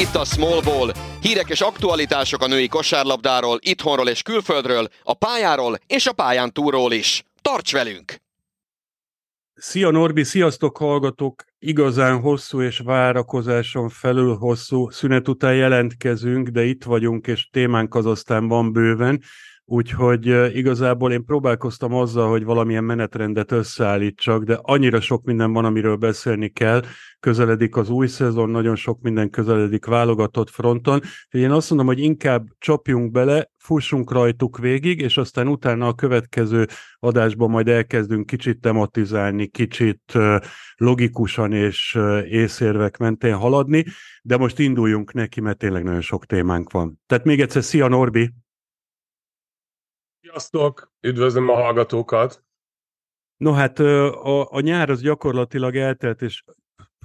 itt a Small Ball. Hírek és aktualitások a női kosárlabdáról, itthonról és külföldről, a pályáról és a pályán túlról is. Tarts velünk! Szia Norbi, sziasztok hallgatók! Igazán hosszú és várakozáson felül hosszú szünet után jelentkezünk, de itt vagyunk, és témánk az aztán van bőven. Úgyhogy igazából én próbálkoztam azzal, hogy valamilyen menetrendet összeállítsak, de annyira sok minden van, amiről beszélni kell. Közeledik az új szezon, nagyon sok minden közeledik válogatott fronton. Én azt mondom, hogy inkább csapjunk bele, fussunk rajtuk végig, és aztán utána a következő adásban majd elkezdünk kicsit tematizálni, kicsit logikusan és észérvek mentén haladni, de most induljunk neki, mert tényleg nagyon sok témánk van. Tehát még egyszer, szia Norbi! Sziasztok! Üdvözlöm a hallgatókat! No hát a, a nyár az gyakorlatilag eltelt, és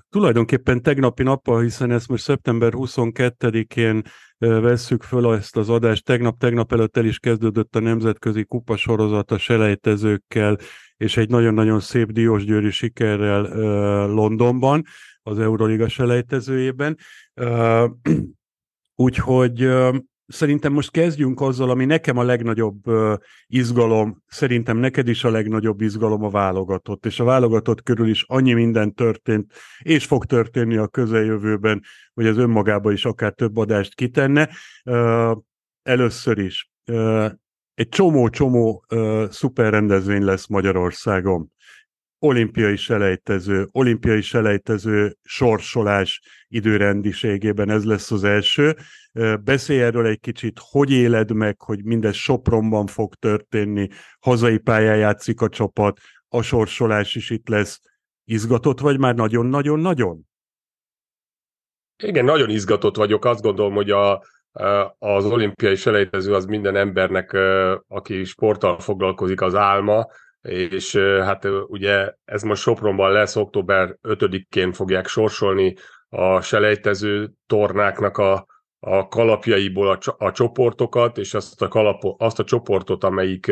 tulajdonképpen tegnapi nappal, hiszen ezt most szeptember 22-én vesszük föl ezt az adást, tegnap-tegnap előtt el is kezdődött a nemzetközi kupasorozat a selejtezőkkel, és egy nagyon-nagyon szép Diósgyőri sikerrel Londonban, az Euroliga selejtezőjében. Úgyhogy szerintem most kezdjünk azzal, ami nekem a legnagyobb izgalom, szerintem neked is a legnagyobb izgalom a válogatott, és a válogatott körül is annyi minden történt, és fog történni a közeljövőben, hogy az önmagában is akár több adást kitenne. Először is egy csomó-csomó szuper rendezvény lesz Magyarországon olimpiai selejtező, olimpiai selejtező sorsolás időrendiségében ez lesz az első. Beszélj erről egy kicsit, hogy éled meg, hogy mindez Sopronban fog történni, hazai pályán játszik a csapat, a sorsolás is itt lesz. Izgatott vagy már nagyon-nagyon-nagyon? Igen, nagyon izgatott vagyok. Azt gondolom, hogy a, az olimpiai selejtező az minden embernek, aki sporttal foglalkozik, az álma, és hát ugye ez most Sopronban lesz, október 5-én fogják sorsolni a selejtező tornáknak a, a kalapjaiból a, a csoportokat, és azt a, kalapo, azt a csoportot, amelyik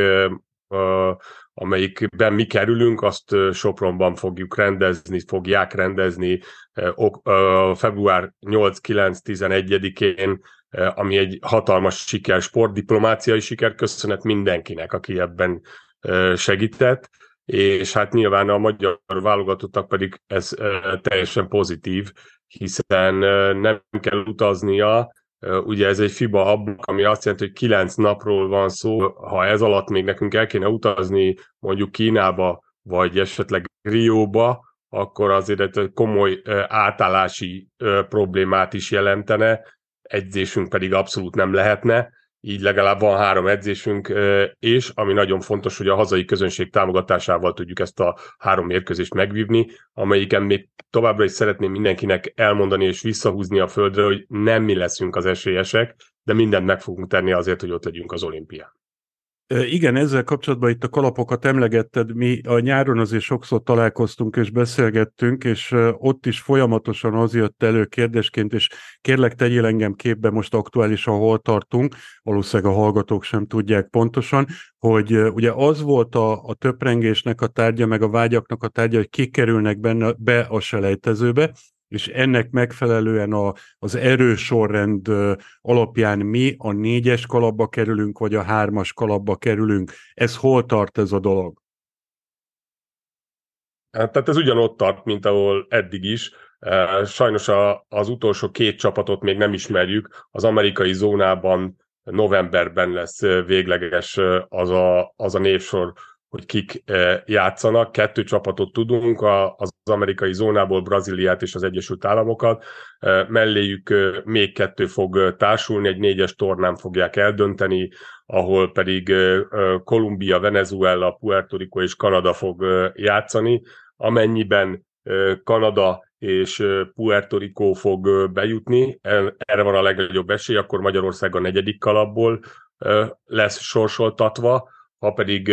amelyikben mi kerülünk, azt Sopronban fogjuk rendezni, fogják rendezni február 8-9-11-én, ami egy hatalmas siker, sportdiplomáciai siker, köszönet mindenkinek, aki ebben segített, és hát nyilván a magyar válogatottak pedig ez teljesen pozitív, hiszen nem kell utaznia, ugye ez egy FIBA ablak, ami azt jelenti, hogy kilenc napról van szó, ha ez alatt még nekünk el kéne utazni mondjuk Kínába, vagy esetleg Rióba, akkor azért egy komoly átállási problémát is jelentene, edzésünk pedig abszolút nem lehetne, így legalább van három edzésünk, és ami nagyon fontos, hogy a hazai közönség támogatásával tudjuk ezt a három mérkőzést megvívni, amelyiken még továbbra is szeretném mindenkinek elmondani és visszahúzni a földre, hogy nem mi leszünk az esélyesek, de mindent meg fogunk tenni azért, hogy ott legyünk az olimpián. Igen, ezzel kapcsolatban itt a kalapokat emlegetted, mi a nyáron azért sokszor találkoztunk és beszélgettünk, és ott is folyamatosan az jött elő kérdésként, és kérlek tegyél engem képbe most aktuálisan hol tartunk, valószínűleg a hallgatók sem tudják pontosan, hogy ugye az volt a, a töprengésnek a tárgya, meg a vágyaknak a tárgya, hogy kikerülnek benne be a selejtezőbe, és ennek megfelelően a, az erősorrend alapján mi a négyes kalapba kerülünk, vagy a hármas kalapba kerülünk. Ez hol tart ez a dolog? Hát, tehát ez ugyanott tart, mint ahol eddig is. Sajnos a, az utolsó két csapatot még nem ismerjük. Az amerikai zónában novemberben lesz végleges az a, az a névsor, hogy kik eh, játszanak. Kettő csapatot tudunk, az amerikai zónából Brazíliát és az Egyesült Államokat. Eh, melléjük eh, még kettő fog társulni, egy négyes tornán fogják eldönteni, ahol pedig Kolumbia, Venezuela, Puerto Rico és Kanada fog játszani. Amennyiben Kanada és Puerto Rico fog bejutni, erre van a legnagyobb esély, akkor Magyarország a negyedik kalapból lesz sorsoltatva, ha pedig,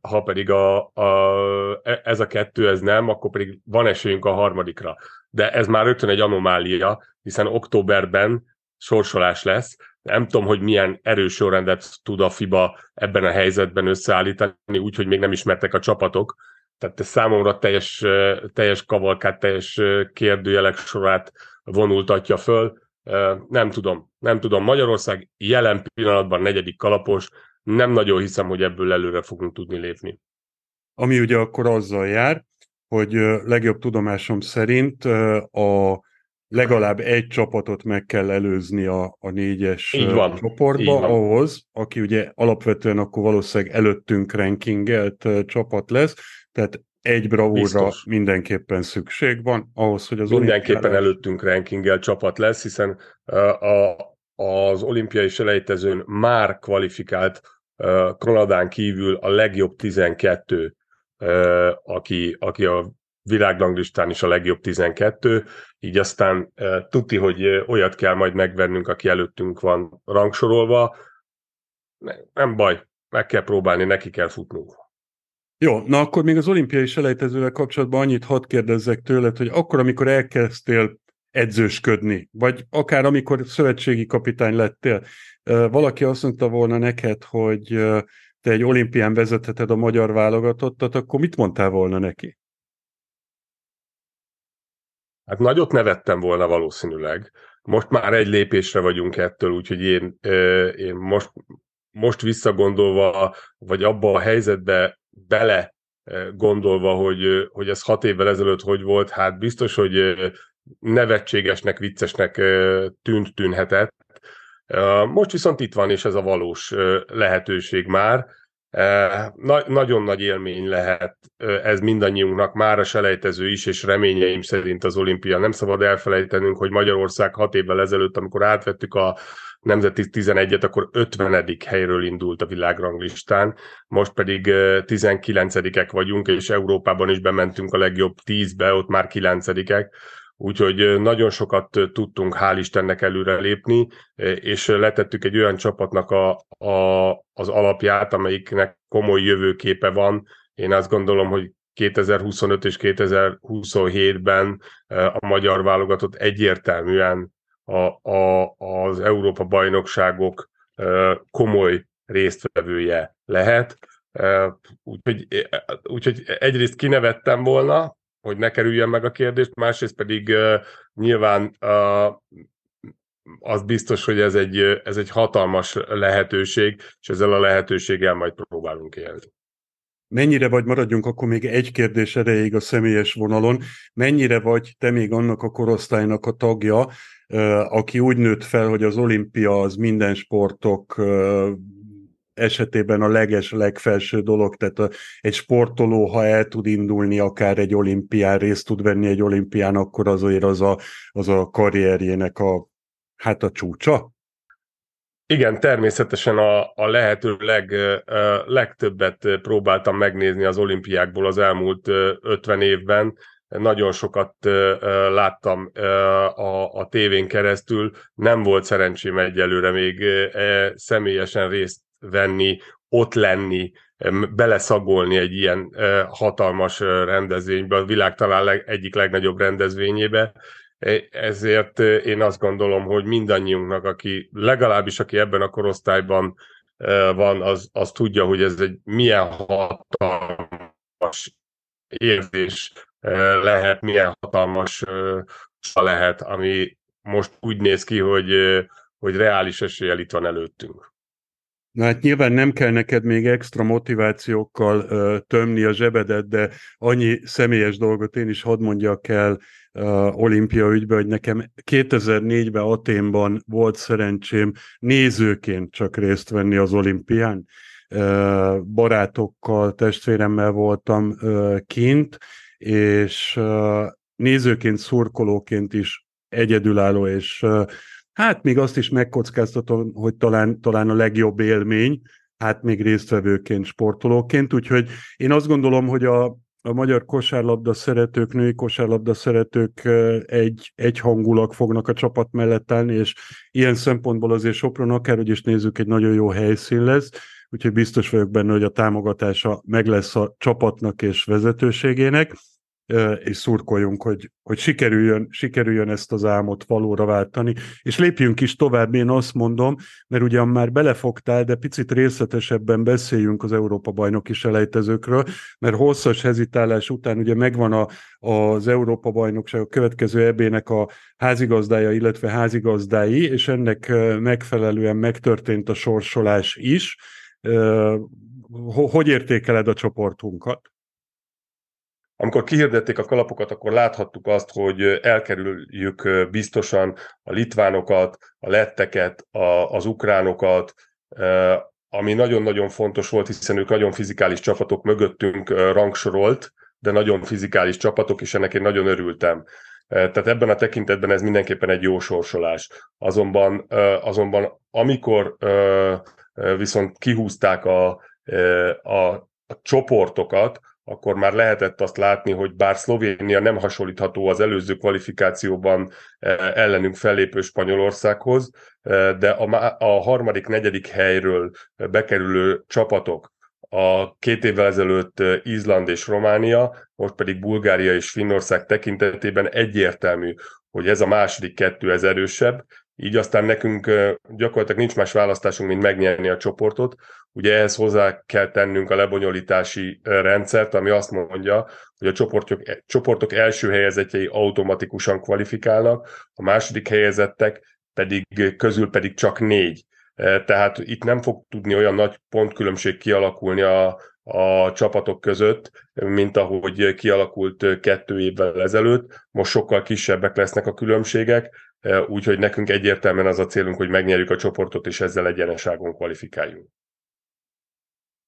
ha pedig a, a, e, ez a kettő ez nem, akkor pedig van esélyünk a harmadikra. De ez már rögtön egy anomália, hiszen októberben sorsolás lesz. Nem tudom, hogy milyen erős sorrendet tud a FIBA ebben a helyzetben összeállítani, úgyhogy még nem ismertek a csapatok. Tehát számomra teljes, teljes kavalkát, teljes kérdőjelek sorát vonultatja föl. Nem tudom, nem tudom. Magyarország jelen pillanatban negyedik kalapos, nem nagyon hiszem, hogy ebből előre fogunk tudni lépni. Ami ugye akkor azzal jár, hogy legjobb tudomásom szerint a legalább egy csapatot meg kell előzni a, a négyes így van, csoportba, így van. ahhoz, aki ugye alapvetően akkor valószínűleg előttünk rankingelt csapat lesz, tehát egy bravúra Biztos. mindenképpen szükség van ahhoz, hogy az Mindenképpen olimpiára... előttünk rankingel csapat lesz, hiszen a, az olimpiai selejtezőn már kvalifikált Kronadán kívül a legjobb 12, aki, aki a világranglistán is a legjobb 12, így aztán tuti, hogy olyat kell majd megvennünk, aki előttünk van rangsorolva. Nem baj, meg kell próbálni, neki kell futnunk. Jó, na akkor még az olimpiai selejtezővel kapcsolatban annyit hadd kérdezzek tőled, hogy akkor, amikor elkezdtél edzősködni, vagy akár amikor szövetségi kapitány lettél, valaki azt mondta volna neked, hogy te egy olimpián vezetheted a magyar válogatottat, akkor mit mondtál volna neki? Hát nagyot nevettem volna valószínűleg. Most már egy lépésre vagyunk ettől, úgyhogy én, én most, most visszagondolva, vagy abba a helyzetbe bele gondolva, hogy, hogy ez hat évvel ezelőtt hogy volt, hát biztos, hogy nevetségesnek, viccesnek tűnt, tűnhetett. Most viszont itt van, és ez a valós lehetőség már. Na, nagyon nagy élmény lehet ez mindannyiunknak, már a selejtező is, és reményeim szerint az olimpia. Nem szabad elfelejtenünk, hogy Magyarország hat évvel ezelőtt, amikor átvettük a nemzeti 11-et, akkor 50. helyről indult a világranglistán, most pedig 19-ek vagyunk, és Európában is bementünk a legjobb 10-be, ott már 9-ek, Úgyhogy nagyon sokat tudtunk, hál' Istennek előre lépni, és letettük egy olyan csapatnak a, a, az alapját, amelyiknek komoly jövőképe van. Én azt gondolom, hogy 2025 és 2027-ben a magyar válogatott egyértelműen a, a, az Európa bajnokságok komoly résztvevője lehet. Úgyhogy, úgyhogy egyrészt kinevettem volna, hogy ne kerüljen meg a kérdést, másrészt pedig uh, nyilván uh, az biztos, hogy ez egy, ez egy hatalmas lehetőség, és ezzel a lehetőséggel majd próbálunk élni. Mennyire vagy, maradjunk akkor még egy kérdés erejéig a személyes vonalon, mennyire vagy te még annak a korosztálynak a tagja, aki úgy nőtt fel, hogy az olimpia az minden sportok esetében a leges, legfelső dolog, tehát a, egy sportoló, ha el tud indulni, akár egy olimpián, részt tud venni egy olimpián, akkor azért az a, az a karrierjének a, hát a csúcsa? Igen, természetesen a, a lehető leg, legtöbbet próbáltam megnézni az olimpiákból az elmúlt 50 évben. Nagyon sokat láttam a, a tévén keresztül. Nem volt szerencsém egyelőre még e, személyesen részt venni, ott lenni, beleszagolni egy ilyen hatalmas rendezvénybe, a világ talán leg, egyik legnagyobb rendezvényébe. E, ezért én azt gondolom, hogy mindannyiunknak, aki legalábbis aki ebben a korosztályban van, az, az tudja, hogy ez egy milyen hatalmas érzés lehet, milyen hatalmas lehet, ami most úgy néz ki, hogy, hogy reális eséllyel itt van előttünk. Na hát nyilván nem kell neked még extra motivációkkal ö, tömni a zsebedet, de annyi személyes dolgot én is hadd mondjak el ö, olimpia ügybe, hogy nekem 2004-ben Aténban volt szerencsém nézőként csak részt venni az olimpián. Ö, barátokkal, testvéremmel voltam ö, kint, és ö, nézőként, szurkolóként is egyedülálló és Hát még azt is megkockáztatom, hogy talán, talán a legjobb élmény, hát még résztvevőként, sportolóként, úgyhogy én azt gondolom, hogy a, a magyar kosárlabda szeretők, női kosárlabda szeretők egy, egy hangulag fognak a csapat mellett állni, és ilyen szempontból azért Sopron akárhogy is nézzük, egy nagyon jó helyszín lesz, úgyhogy biztos vagyok benne, hogy a támogatása meg lesz a csapatnak és vezetőségének. És szurkoljunk, hogy, hogy sikerüljön, sikerüljön ezt az álmot valóra váltani, és lépjünk is tovább, én azt mondom, mert ugyan már belefogtál, de picit részletesebben beszéljünk az Európa-bajnoki selejtezőkről, mert hosszas hezitálás után ugye megvan a, az Európa-bajnokság a következő ebének a házigazdája, illetve házigazdái, és ennek megfelelően megtörtént a sorsolás is. Hogy értékeled a csoportunkat? Amikor kihirdették a kalapokat, akkor láthattuk azt, hogy elkerüljük biztosan a litvánokat, a letteket, a, az ukránokat, ami nagyon-nagyon fontos volt, hiszen ők nagyon fizikális csapatok mögöttünk rangsorolt, de nagyon fizikális csapatok, és ennek én nagyon örültem. Tehát ebben a tekintetben ez mindenképpen egy jó sorsolás. Azonban, azonban amikor viszont kihúzták a, a, a csoportokat, akkor már lehetett azt látni, hogy bár Szlovénia nem hasonlítható az előző kvalifikációban eh, ellenünk fellépő Spanyolországhoz, eh, de a, harmadik, negyedik helyről bekerülő csapatok, a két évvel ezelőtt eh, Izland és Románia, most pedig Bulgária és Finnország tekintetében egyértelmű, hogy ez a második kettő ez erősebb, így aztán nekünk gyakorlatilag nincs más választásunk, mint megnyerni a csoportot. Ugye ehhez hozzá kell tennünk a lebonyolítási rendszert, ami azt mondja, hogy a csoportok, csoportok első helyezettjei automatikusan kvalifikálnak, a második helyezettek pedig közül pedig csak négy. Tehát itt nem fog tudni olyan nagy pontkülönbség kialakulni a, a csapatok között, mint ahogy kialakult kettő évvel ezelőtt. Most sokkal kisebbek lesznek a különbségek, úgyhogy nekünk egyértelműen az a célunk, hogy megnyerjük a csoportot, és ezzel egyeneságon kvalifikáljunk.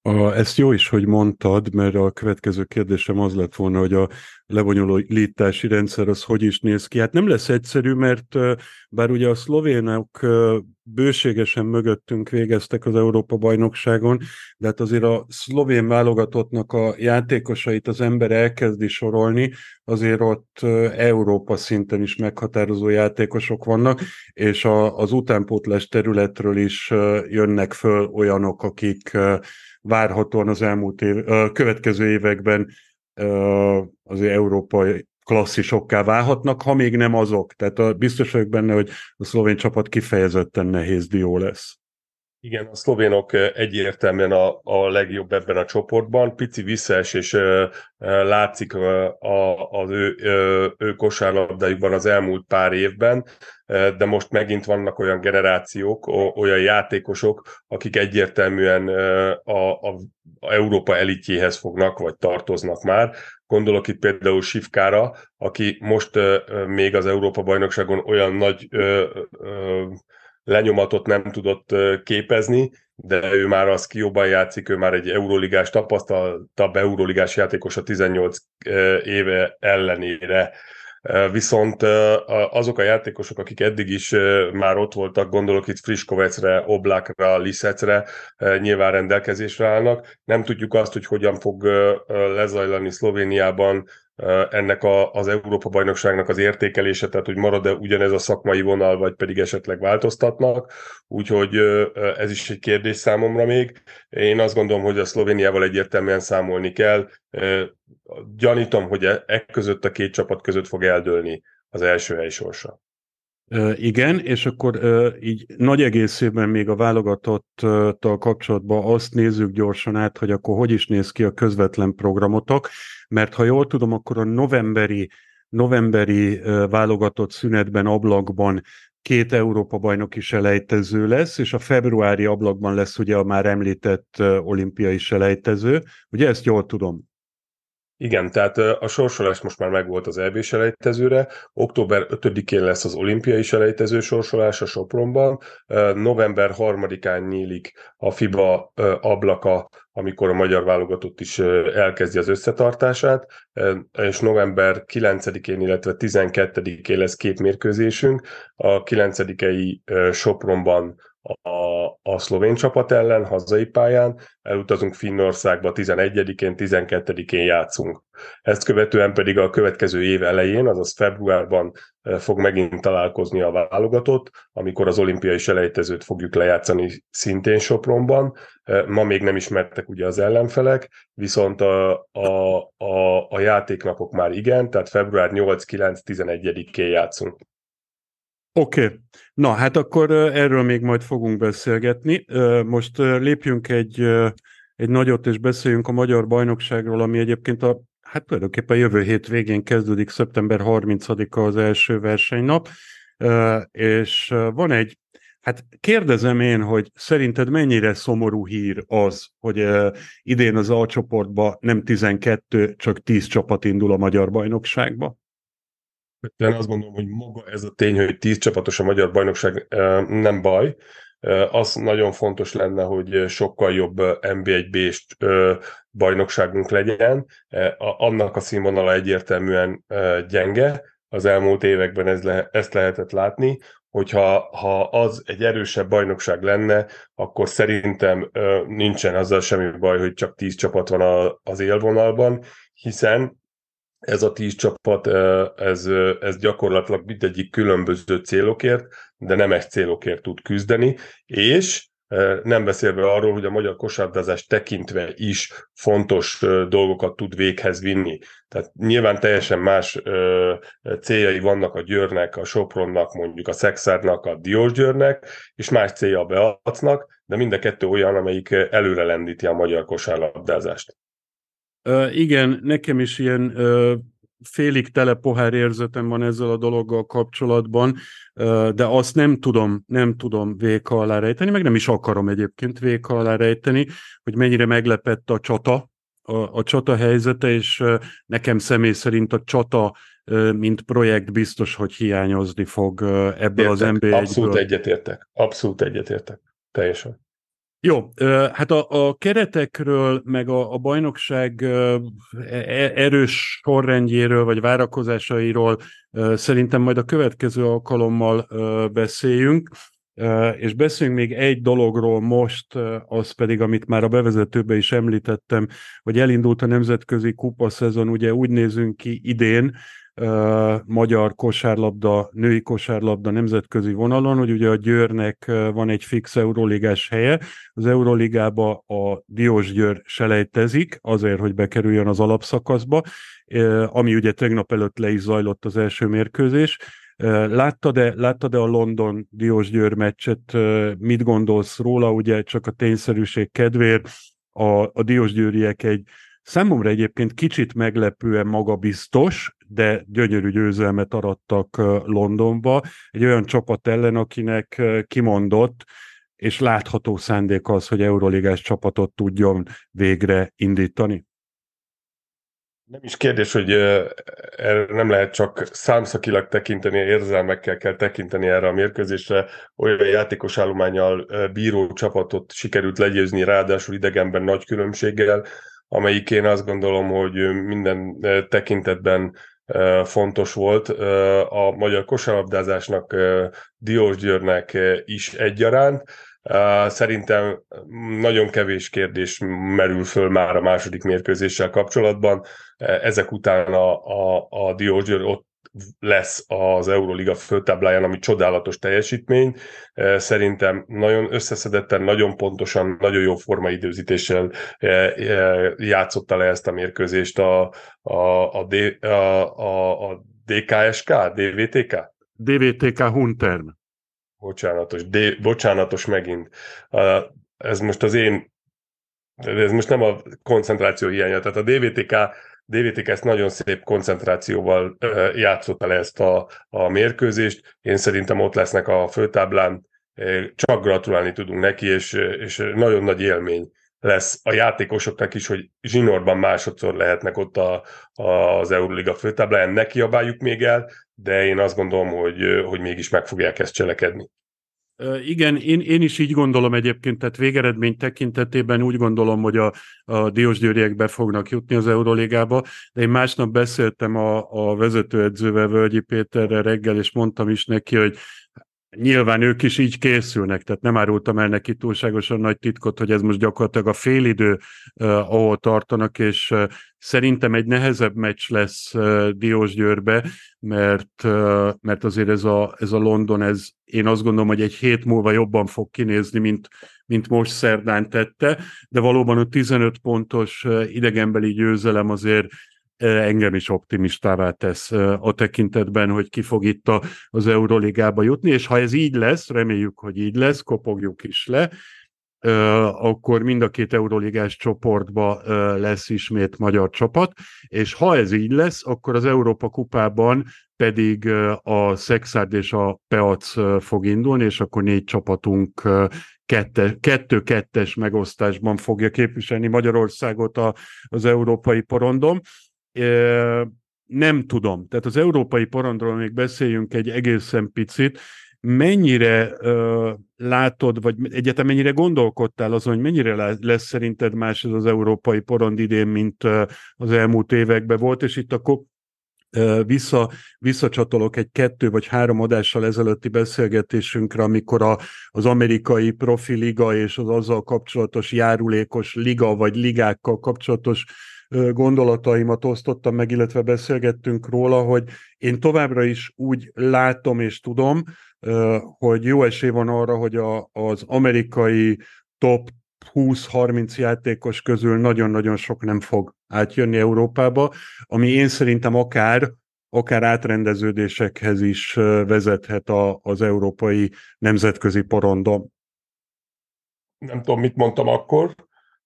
A, ezt jó is, hogy mondtad, mert a következő kérdésem az lett volna, hogy a lebonyolítási rendszer az hogy is néz ki. Hát nem lesz egyszerű, mert bár ugye a szlovénok bőségesen mögöttünk végeztek az Európa-bajnokságon, de hát azért a szlovén válogatottnak a játékosait az ember elkezdi sorolni, azért ott Európa szinten is meghatározó játékosok vannak, és a, az utánpótlás területről is jönnek föl olyanok, akik várhatóan az elmúlt év, következő években azért európai klasszisokká válhatnak, ha még nem azok. Tehát a, biztos vagyok benne, hogy a szlovén csapat kifejezetten nehéz dió lesz. Igen, a szlovénok egyértelműen a, a legjobb ebben a csoportban. Pici visszaesés látszik az ő, ő kosárlabdájukban az elmúlt pár évben, de most megint vannak olyan generációk, olyan játékosok, akik egyértelműen a, a, a Európa elitjéhez fognak, vagy tartoznak már. Gondolok itt például Sivkára, aki most még az Európa-bajnokságon olyan nagy lenyomatot nem tudott képezni, de ő már az jobban játszik, ő már egy euróligás tapasztaltabb euróligás játékos a 18 éve ellenére. Viszont azok a játékosok, akik eddig is már ott voltak, gondolok itt Friskovecre, Oblakra, Liszecre, nyilván rendelkezésre állnak. Nem tudjuk azt, hogy hogyan fog lezajlani Szlovéniában ennek a, az Európa-bajnokságnak az értékelése, tehát hogy marad-e ugyanez a szakmai vonal, vagy pedig esetleg változtatnak. Úgyhogy ez is egy kérdés számomra még. Én azt gondolom, hogy a Szlovéniával egyértelműen számolni kell. Gyanítom, hogy e, e között a két csapat között fog eldőlni az első hely sorsa. Igen, és akkor így nagy egészében még a válogatottal kapcsolatban azt nézzük gyorsan át, hogy akkor hogy is néz ki a közvetlen programotok, mert ha jól tudom, akkor a novemberi, novemberi válogatott szünetben, ablakban két Európa-bajnoki selejtező lesz, és a februári ablakban lesz ugye a már említett olimpiai selejtező. Ugye ezt jól tudom? Igen, tehát a sorsolás most már megvolt az EB selejtezőre, október 5-én lesz az olimpiai selejtező sorsolás a Sopronban, november 3-án nyílik a FIBA ablaka, amikor a magyar válogatott is elkezdi az összetartását, és november 9-én, illetve 12-én lesz két mérkőzésünk, a 9-i Sopronban a, a szlovén csapat ellen, hazai pályán, elutazunk Finnországba 11-én, 12-én játszunk. Ezt követően pedig a következő év elején, azaz februárban fog megint találkozni a válogatott, amikor az olimpiai selejtezőt fogjuk lejátszani szintén Sopronban. Ma még nem ismertek ugye az ellenfelek, viszont a, a, a, a játéknapok már igen, tehát február 8-9-11-én játszunk. Oké, okay. na hát akkor erről még majd fogunk beszélgetni. Most lépjünk egy, egy nagyot, és beszéljünk a Magyar Bajnokságról, ami egyébként a, hát tulajdonképpen jövő hét végén kezdődik, szeptember 30-a az első versenynap, és van egy, hát kérdezem én, hogy szerinted mennyire szomorú hír az, hogy idén az A csoportba nem 12, csak 10 csapat indul a Magyar Bajnokságba? Én azt gondolom, hogy maga ez a tény, hogy tíz csapatos a magyar bajnokság nem baj. Az nagyon fontos lenne, hogy sokkal jobb NB1B-s bajnokságunk legyen. Annak a színvonala egyértelműen gyenge. Az elmúlt években ez le, ezt lehetett látni. Hogyha ha az egy erősebb bajnokság lenne, akkor szerintem nincsen azzal semmi baj, hogy csak tíz csapat van az élvonalban, hiszen ez a tíz csapat, ez, ez gyakorlatilag mindegyik különböző célokért, de nem egy célokért tud küzdeni, és nem beszélve arról, hogy a magyar kosárlabdázás tekintve is fontos dolgokat tud véghez vinni. Tehát nyilván teljesen más céljai vannak a Győrnek, a Sopronnak, mondjuk a Szexárnak, a Diós Győrnek, és más célja a Beacnak, de mind a kettő olyan, amelyik előre lendíti a magyar kosárlabdázást. Uh, igen, nekem is ilyen uh, félig tele pohár érzetem van ezzel a dologgal kapcsolatban, uh, de azt nem tudom, nem tudom véka alá rejteni, meg nem is akarom egyébként véka alá rejteni, hogy mennyire meglepett a csata, a, a csata helyzete, és nekem személy szerint a csata mint projekt biztos, hogy hiányozni fog ebből Értek, az NBA-ből. Abszolút egyetértek. Abszolút egyetértek. Teljesen. Jó, hát a, a keretekről, meg a, a bajnokság e, e, erős sorrendjéről, vagy várakozásairól szerintem majd a következő alkalommal beszéljünk, és beszéljünk még egy dologról most, az pedig, amit már a bevezetőben is említettem, hogy elindult a nemzetközi kupa szezon, ugye úgy nézünk ki idén, magyar kosárlabda, női kosárlabda nemzetközi vonalon, hogy ugye a Győrnek van egy fix euróligás helye, az Euróligába a Diós Győr selejtezik, azért, hogy bekerüljön az alapszakaszba, ami ugye tegnap előtt le is zajlott az első mérkőzés. Láttad-e, láttad-e a London Diós Győr meccset? Mit gondolsz róla? Ugye csak a tényszerűség kedvéért a, a Diós Győriek egy Számomra egyébként kicsit meglepően magabiztos, de gyönyörű győzelmet arattak Londonba. Egy olyan csapat ellen, akinek kimondott, és látható szándék az, hogy Euroligás csapatot tudjon végre indítani? Nem is kérdés, hogy erre nem lehet csak számszakilag tekinteni, érzelmekkel kell tekinteni erre a mérkőzésre. Olyan játékos állományjal bíró csapatot sikerült legyőzni, ráadásul idegenben nagy különbséggel, amelyik én azt gondolom, hogy minden tekintetben fontos volt. A magyar kosarlabdázásnak, Diós Győrnek is egyaránt. Szerintem nagyon kevés kérdés merül föl már a második mérkőzéssel kapcsolatban. Ezek után a, a, a Diós Győr ott lesz az Euroliga főtábláján, ami csodálatos teljesítmény. Szerintem nagyon összeszedetten, nagyon pontosan, nagyon jó formaidőzítéssel játszotta le ezt a mérkőzést a, a, a, D, a, a, a DKSK, DVTK? DVTK Hunterm. Bocsánatos, D, bocsánatos megint. Ez most az én ez most nem a koncentráció hiánya, tehát a DVTK DVTK ezt nagyon szép koncentrációval játszotta le ezt a, a mérkőzést. Én szerintem ott lesznek a főtáblán, csak gratulálni tudunk neki, és, és nagyon nagy élmény lesz a játékosoknak is, hogy zsinórban másodszor lehetnek ott a, a, az Euroliga főtábláján. Ne kiabáljuk még el, de én azt gondolom, hogy, hogy mégis meg fogják ezt cselekedni. Igen, én, én is így gondolom egyébként, tehát végeredmény tekintetében úgy gondolom, hogy a, a Diós Győriek be fognak jutni az Euroligába, de én másnap beszéltem a, a vezetőedzővel, Völgyi Péterrel reggel, és mondtam is neki, hogy Nyilván ők is így készülnek, tehát nem árultam el neki túlságosan nagy titkot, hogy ez most gyakorlatilag a félidő, uh, ahol tartanak, és uh, szerintem egy nehezebb meccs lesz uh, Diósgyőrbe, mert, uh, mert azért ez a, ez a London, ez én azt gondolom, hogy egy hét múlva jobban fog kinézni, mint, mint most szerdán tette, de valóban a 15 pontos uh, idegenbeli győzelem azért engem is optimistává tesz a tekintetben, hogy ki fog itt az Euroligába jutni, és ha ez így lesz, reméljük, hogy így lesz, kopogjuk is le, akkor mind a két Euroligás csoportba lesz ismét magyar csapat, és ha ez így lesz, akkor az Európa kupában pedig a Szexárd és a Peac fog indulni, és akkor négy csapatunk kettő-kettes megosztásban fogja képviselni Magyarországot a, az európai porondon nem tudom. Tehát az európai porondról még beszéljünk egy egészen picit. Mennyire uh, látod, vagy egyetem mennyire gondolkodtál azon, hogy mennyire lesz szerinted más ez az európai porond idén, mint az elmúlt években volt, és itt akkor vissza, visszacsatolok egy kettő vagy három adással ezelőtti beszélgetésünkre, amikor a, az amerikai profi liga és az azzal kapcsolatos járulékos liga vagy ligákkal kapcsolatos gondolataimat osztottam meg, illetve beszélgettünk róla, hogy én továbbra is úgy látom és tudom, hogy jó esély van arra, hogy a, az amerikai top 20-30 játékos közül nagyon-nagyon sok nem fog átjönni Európába, ami én szerintem akár akár átrendeződésekhez is vezethet a, az európai nemzetközi porondon. Nem tudom, mit mondtam akkor,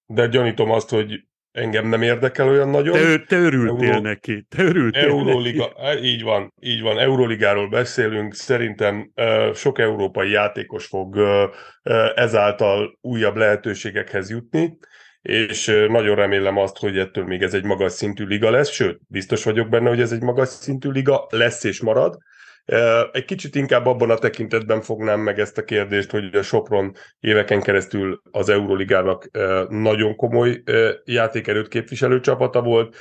de gyanítom azt, hogy engem nem érdekel olyan nagyon. Te, te örültél Euró... neki, te örültél Euróliga, neki. Így van, így van, Euróligáról beszélünk, szerintem uh, sok európai játékos fog uh, ezáltal újabb lehetőségekhez jutni, és uh, nagyon remélem azt, hogy ettől még ez egy magas szintű liga lesz, sőt, biztos vagyok benne, hogy ez egy magas szintű liga lesz és marad, egy kicsit inkább abban a tekintetben fognám meg ezt a kérdést, hogy a Sopron éveken keresztül az Euroligának nagyon komoly játékerőt képviselő csapata volt.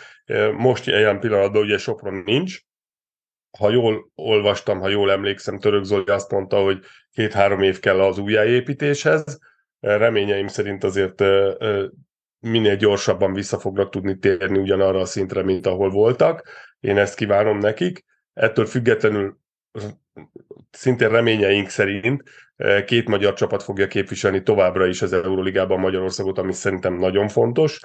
Most jelen pillanatban ugye Sopron nincs. Ha jól olvastam, ha jól emlékszem, Török Zoli azt mondta, hogy két-három év kell az újjáépítéshez. Reményeim szerint azért minél gyorsabban vissza fognak tudni térni ugyanarra a szintre, mint ahol voltak. Én ezt kívánom nekik. Ettől függetlenül szintén reményeink szerint eh, két magyar csapat fogja képviselni továbbra is az Euróligában Magyarországot, ami szerintem nagyon fontos.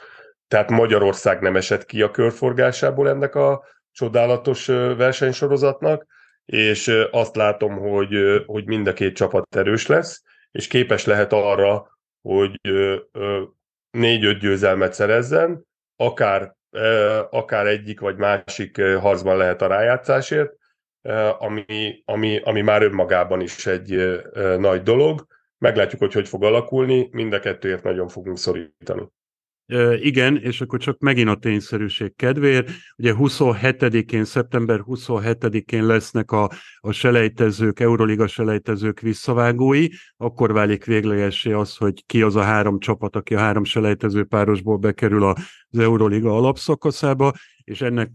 Tehát Magyarország nem esett ki a körforgásából ennek a csodálatos eh, versenysorozatnak, és eh, azt látom, hogy, hogy mind a két csapat erős lesz, és képes lehet arra, hogy négy-öt győzelmet szerezzen, akár, akár egyik vagy másik harcban lehet a rájátszásért, ami, ami, ami már önmagában is egy nagy dolog. Meglátjuk, hogy hogy fog alakulni, mind a kettőért nagyon fogunk szorítani. Igen, és akkor csak megint a tényszerűség kedvéért. Ugye 27-én, szeptember 27-én lesznek a, a selejtezők, Euroliga selejtezők visszavágói, akkor válik véglegessé az, hogy ki az a három csapat, aki a három selejtező párosból bekerül az Euroliga alapszakaszába, és ennek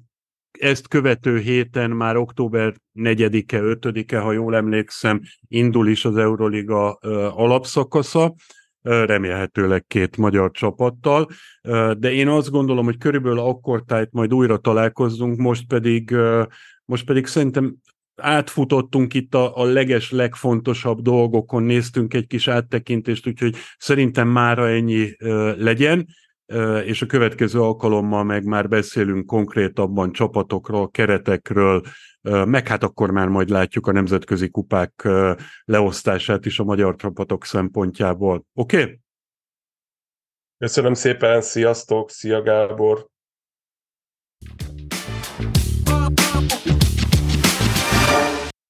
ezt követő héten már október 4-e, 5-e, ha jól emlékszem, indul is az Euroliga alapszakasza, remélhetőleg két magyar csapattal, de én azt gondolom, hogy körülbelül akkor tájt majd újra találkozzunk, most pedig, most pedig szerintem átfutottunk itt a, a leges, legfontosabb dolgokon, néztünk egy kis áttekintést, úgyhogy szerintem mára ennyi legyen és a következő alkalommal meg már beszélünk konkrétabban csapatokról, keretekről, meg hát akkor már majd látjuk a nemzetközi kupák leosztását is a magyar csapatok szempontjából. Oké? Okay? Köszönöm szépen, sziasztok, szia Gábor!